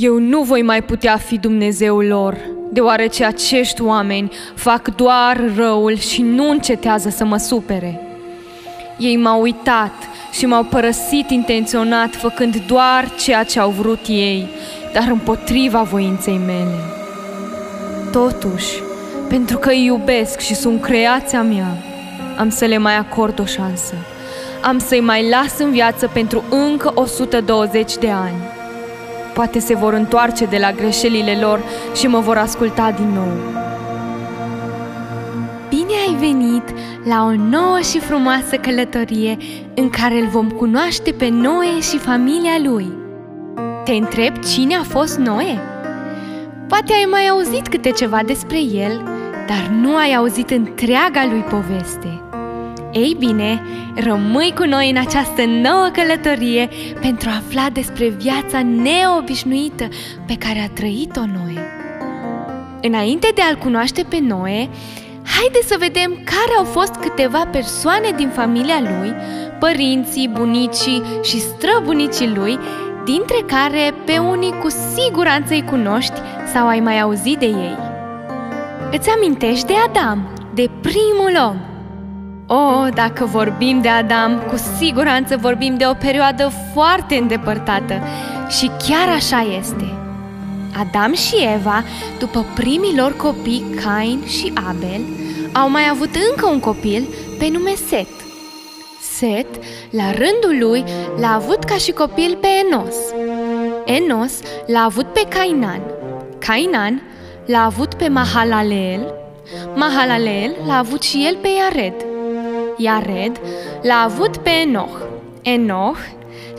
Eu nu voi mai putea fi Dumnezeul lor, deoarece acești oameni fac doar răul și nu încetează să mă supere. Ei m-au uitat și m-au părăsit intenționat, făcând doar ceea ce au vrut ei, dar împotriva voinței mele. Totuși, pentru că îi iubesc și sunt creația mea, am să le mai acord o șansă. Am să-i mai las în viață pentru încă 120 de ani. Poate se vor întoarce de la greșelile lor și mă vor asculta din nou. Bine ai venit la o nouă și frumoasă călătorie în care îl vom cunoaște pe Noe și familia lui. Te întreb cine a fost Noe? Poate ai mai auzit câte ceva despre el, dar nu ai auzit întreaga lui poveste. Ei bine, rămâi cu noi în această nouă călătorie pentru a afla despre viața neobișnuită pe care a trăit-o Noe. Înainte de a-l cunoaște pe Noe, haide să vedem care au fost câteva persoane din familia lui, părinții, bunicii și străbunicii lui, dintre care pe unii cu siguranță îi cunoști sau ai mai auzit de ei. Îți amintești de Adam, de primul om? Oh, dacă vorbim de Adam, cu siguranță vorbim de o perioadă foarte îndepărtată și chiar așa este. Adam și Eva, după primii lor copii, Cain și Abel, au mai avut încă un copil pe nume Set. Set, la rândul lui, l-a avut ca și copil pe Enos. Enos l-a avut pe Cainan. Cainan l-a avut pe Mahalaleel. Mahalaleel l-a avut și el pe Iared. Iared l-a avut pe Enoch. Enoch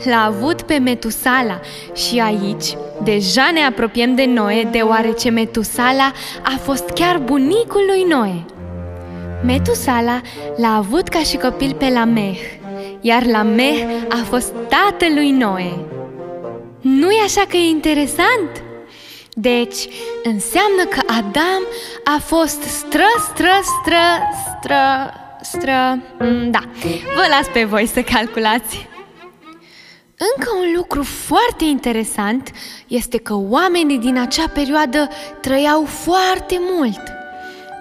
l-a avut pe Metusala și aici deja ne apropiem de Noe deoarece Metusala a fost chiar bunicul lui Noe. Metusala l-a avut ca și copil pe Lameh, iar Lameh a fost tatălui Noe. Nu-i așa că e interesant? Deci, înseamnă că Adam a fost stră, stră, stră, stră, stră... Mm, da, vă las pe voi să calculați. Încă un lucru foarte interesant este că oamenii din acea perioadă trăiau foarte mult.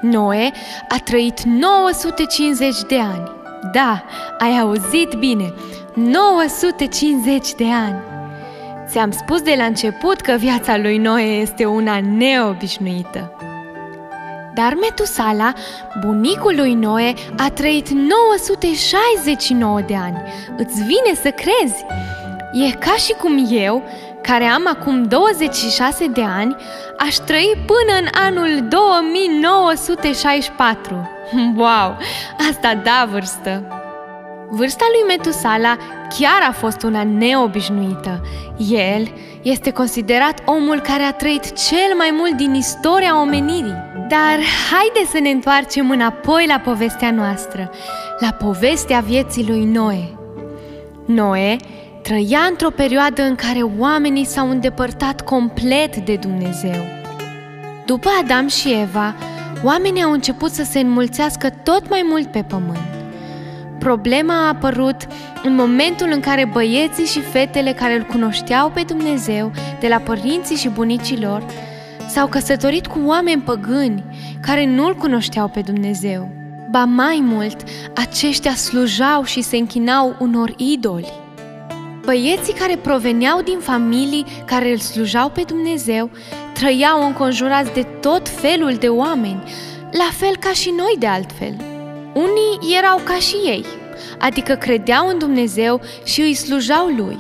Noe a trăit 950 de ani. Da, ai auzit bine, 950 de ani. Ți-am spus de la început că viața lui Noe este una neobișnuită. Dar Metusala, bunicul lui Noe, a trăit 969 de ani. Îți vine să crezi? E ca și cum eu, care am acum 26 de ani, aș trăi până în anul 2964. Wow, asta da vârstă! Vârsta lui Metusala chiar a fost una neobișnuită. El este considerat omul care a trăit cel mai mult din istoria omenirii. Dar haide să ne întoarcem înapoi la povestea noastră, la povestea vieții lui Noe. Noe trăia într-o perioadă în care oamenii s-au îndepărtat complet de Dumnezeu. După Adam și Eva, oamenii au început să se înmulțească tot mai mult pe pământ. Problema a apărut în momentul în care băieții și fetele care îl cunoșteau pe Dumnezeu de la părinții și bunicii lor s-au căsătorit cu oameni păgâni care nu-L cunoșteau pe Dumnezeu. Ba mai mult, aceștia slujau și se închinau unor idoli. Băieții care proveneau din familii care îl slujau pe Dumnezeu trăiau înconjurați de tot felul de oameni, la fel ca și noi de altfel. Unii erau ca și ei, adică credeau în Dumnezeu și îi slujau lui,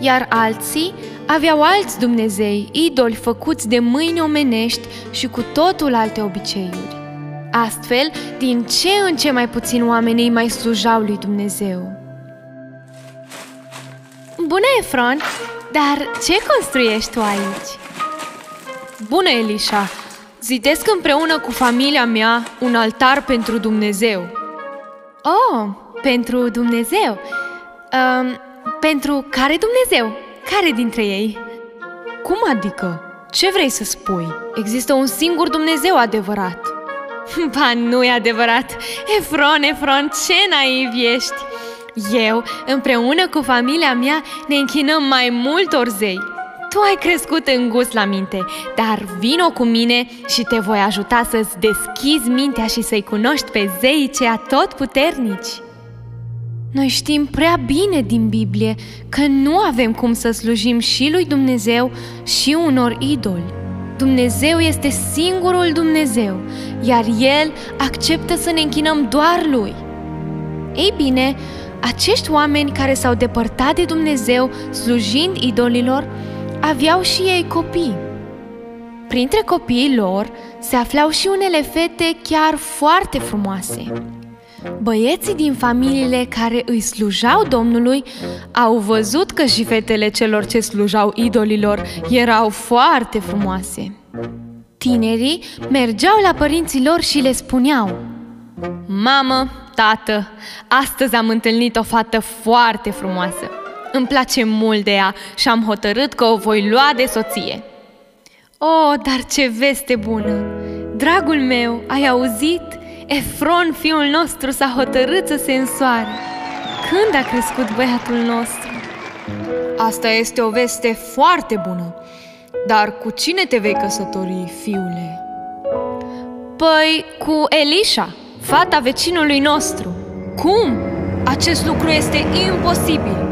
iar alții aveau alți Dumnezei, idoli făcuți de mâini omenești și cu totul alte obiceiuri. Astfel, din ce în ce mai puțin oamenii mai slujau lui Dumnezeu. Bună, Efron! Dar ce construiești tu aici? Bună, Elisha! Zidesc împreună cu familia mea un altar pentru Dumnezeu. Oh, pentru Dumnezeu? Um, pentru care Dumnezeu? Care dintre ei? Cum adică? Ce vrei să spui? Există un singur Dumnezeu adevărat. Ba, nu e adevărat! Efron, Efron, ce naiv ești! Eu, împreună cu familia mea, ne închinăm mai multor zei. Tu ai crescut în gust la minte, dar vino cu mine și te voi ajuta să-ți deschizi mintea și să-i cunoști pe zeii cei tot puternici. Noi știm prea bine din Biblie că nu avem cum să slujim și lui Dumnezeu și unor idoli. Dumnezeu este singurul Dumnezeu, iar El acceptă să ne închinăm doar Lui. Ei bine, acești oameni care s-au depărtat de Dumnezeu slujind idolilor, aveau și ei copii. Printre copiii lor se aflau și unele fete chiar foarte frumoase. Băieții din familiile care îi slujau Domnului au văzut că și fetele celor ce slujau idolilor erau foarte frumoase. Tinerii mergeau la părinții lor și le spuneau Mamă, tată, astăzi am întâlnit o fată foarte frumoasă. Îmi place mult de ea și am hotărât că o voi lua de soție. Oh, dar ce veste bună! Dragul meu, ai auzit? Efron, fiul nostru, s-a hotărât să se însoare. Când a crescut băiatul nostru? Asta este o veste foarte bună. Dar cu cine te vei căsători, fiule? Păi, cu Elisha, fata vecinului nostru. Cum? Acest lucru este imposibil.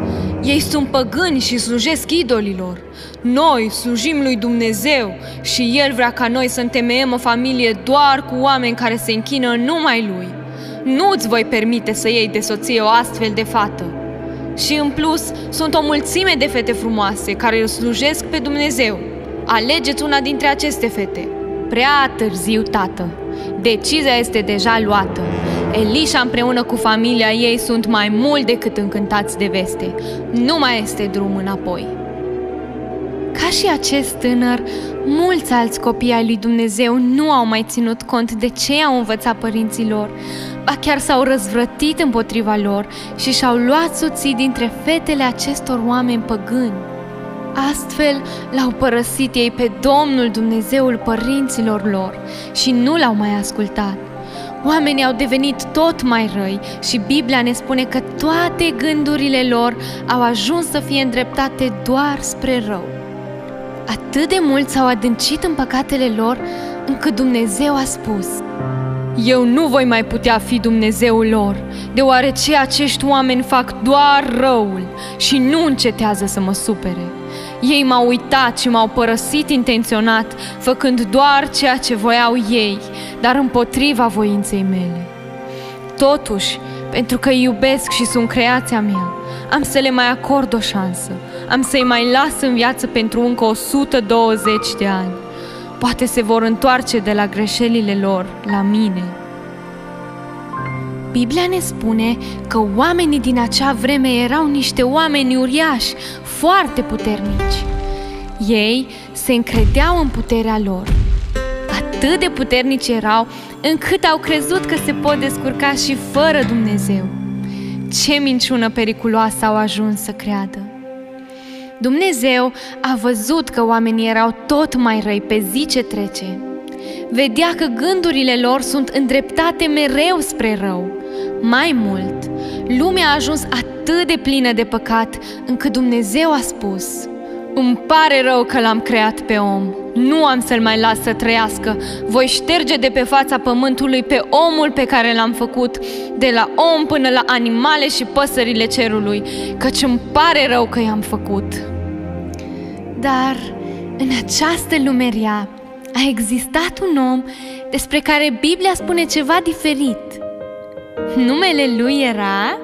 Ei sunt păgâni și slujesc idolilor. Noi slujim lui Dumnezeu și El vrea ca noi să întemeiem o familie doar cu oameni care se închină numai Lui. Nu-ți voi permite să iei de soție o astfel de fată. Și în plus, sunt o mulțime de fete frumoase care îl slujesc pe Dumnezeu. Alegeți una dintre aceste fete. Prea târziu, tată. Decizia este deja luată. Elisha împreună cu familia ei sunt mai mult decât încântați de veste. Nu mai este drum înapoi. Ca și acest tânăr, mulți alți copii ai lui Dumnezeu nu au mai ținut cont de ce au învățat părinții lor, ba chiar s-au răzvrătit împotriva lor și și-au luat soții dintre fetele acestor oameni păgâni. Astfel l-au părăsit ei pe Domnul Dumnezeul părinților lor și nu l-au mai ascultat. Oamenii au devenit tot mai răi și Biblia ne spune că toate gândurile lor au ajuns să fie îndreptate doar spre rău. Atât de mult s-au adâncit în păcatele lor încât Dumnezeu a spus Eu nu voi mai putea fi Dumnezeul lor, deoarece acești oameni fac doar răul și nu încetează să mă supere. Ei m-au uitat și m-au părăsit intenționat, făcând doar ceea ce voiau ei, dar împotriva voinței mele. Totuși, pentru că îi iubesc și sunt creația mea, am să le mai acord o șansă, am să-i mai las în viață pentru încă 120 de ani. Poate se vor întoarce de la greșelile lor la mine. Biblia ne spune că oamenii din acea vreme erau niște oameni uriași, foarte puternici. Ei se încredeau în puterea lor. Atât de puternici erau încât au crezut că se pot descurca și fără Dumnezeu. Ce minciună periculoasă au ajuns să creadă! Dumnezeu a văzut că oamenii erau tot mai răi pe zi ce trece. Vedea că gândurile lor sunt îndreptate mereu spre rău. Mai mult, lumea a ajuns atât de plină de păcat încât Dumnezeu a spus Îmi pare rău că l-am creat pe om. Nu am să-l mai las să trăiască. Voi șterge de pe fața pământului pe omul pe care l-am făcut, de la om până la animale și păsările cerului, căci îmi pare rău că i-am făcut. Dar în această lume rea a existat un om despre care Biblia spune ceva diferit. Numele lui era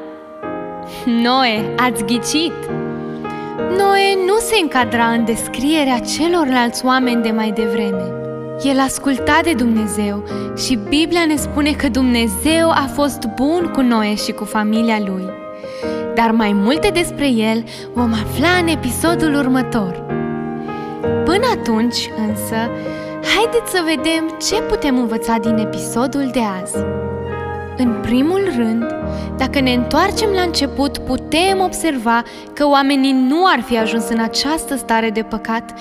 Noe, ați ghicit! Noe nu se încadra în descrierea celorlalți oameni de mai devreme. El asculta de Dumnezeu și Biblia ne spune că Dumnezeu a fost bun cu Noe și cu familia lui. Dar mai multe despre el vom afla în episodul următor. Până atunci, însă, haideți să vedem ce putem învăța din episodul de azi. În primul rând, dacă ne întoarcem la început, putem observa că oamenii nu ar fi ajuns în această stare de păcat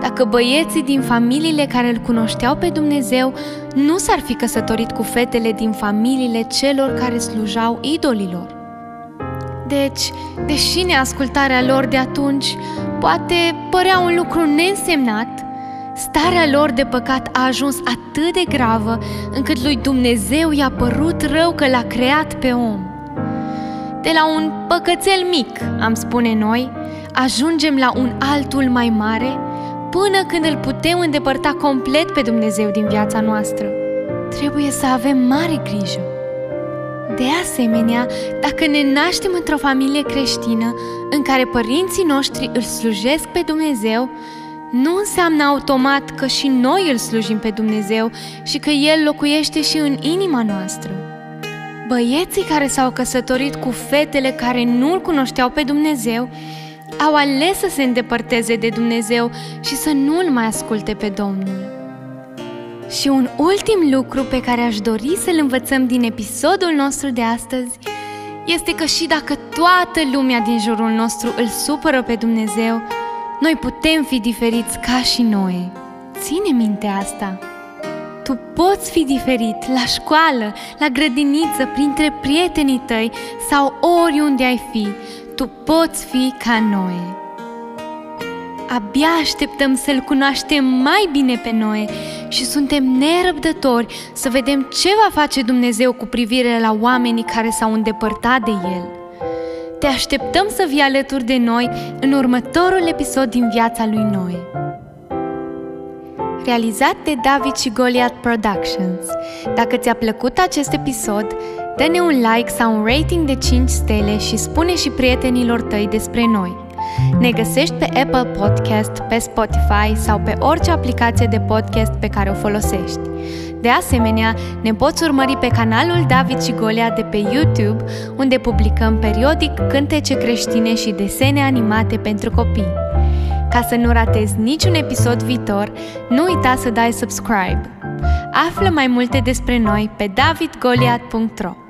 dacă băieții din familiile care îl cunoșteau pe Dumnezeu nu s-ar fi căsătorit cu fetele din familiile celor care slujau idolilor. Deci, deși neascultarea lor de atunci poate părea un lucru neînsemnat, starea lor de păcat a ajuns atât de gravă încât lui Dumnezeu i-a părut rău că l-a creat pe om. De la un păcățel mic, am spune noi, ajungem la un altul mai mare până când îl putem îndepărta complet pe Dumnezeu din viața noastră. Trebuie să avem mare grijă. De asemenea, dacă ne naștem într-o familie creștină în care părinții noștri îl slujesc pe Dumnezeu, nu înseamnă automat că și noi îl slujim pe Dumnezeu și că El locuiește și în inima noastră. Băieții care s-au căsătorit cu fetele care nu-L cunoșteau pe Dumnezeu au ales să se îndepărteze de Dumnezeu și să nu-L mai asculte pe Domnul. Și un ultim lucru pe care aș dori să-l învățăm din episodul nostru de astăzi este că și dacă toată lumea din jurul nostru îl supără pe Dumnezeu, noi putem fi diferiți ca și noi. Ține minte asta! Tu poți fi diferit la școală, la grădiniță, printre prietenii tăi sau oriunde ai fi. Tu poți fi ca noi. Abia așteptăm să-L cunoaștem mai bine pe noi și suntem nerăbdători să vedem ce va face Dumnezeu cu privire la oamenii care s-au îndepărtat de El. Te așteptăm să vii alături de noi în următorul episod din viața lui Noi. Realizat de David și Goliath Productions. Dacă ți-a plăcut acest episod, dă-ne un like sau un rating de 5 stele și spune și prietenilor tăi despre noi. Ne găsești pe Apple Podcast, pe Spotify sau pe orice aplicație de podcast pe care o folosești. De asemenea, ne poți urmări pe canalul David și Golia de pe YouTube, unde publicăm periodic cântece creștine și desene animate pentru copii. Ca să nu ratezi niciun episod viitor, nu uita să dai subscribe. Află mai multe despre noi pe davidgoliat.ro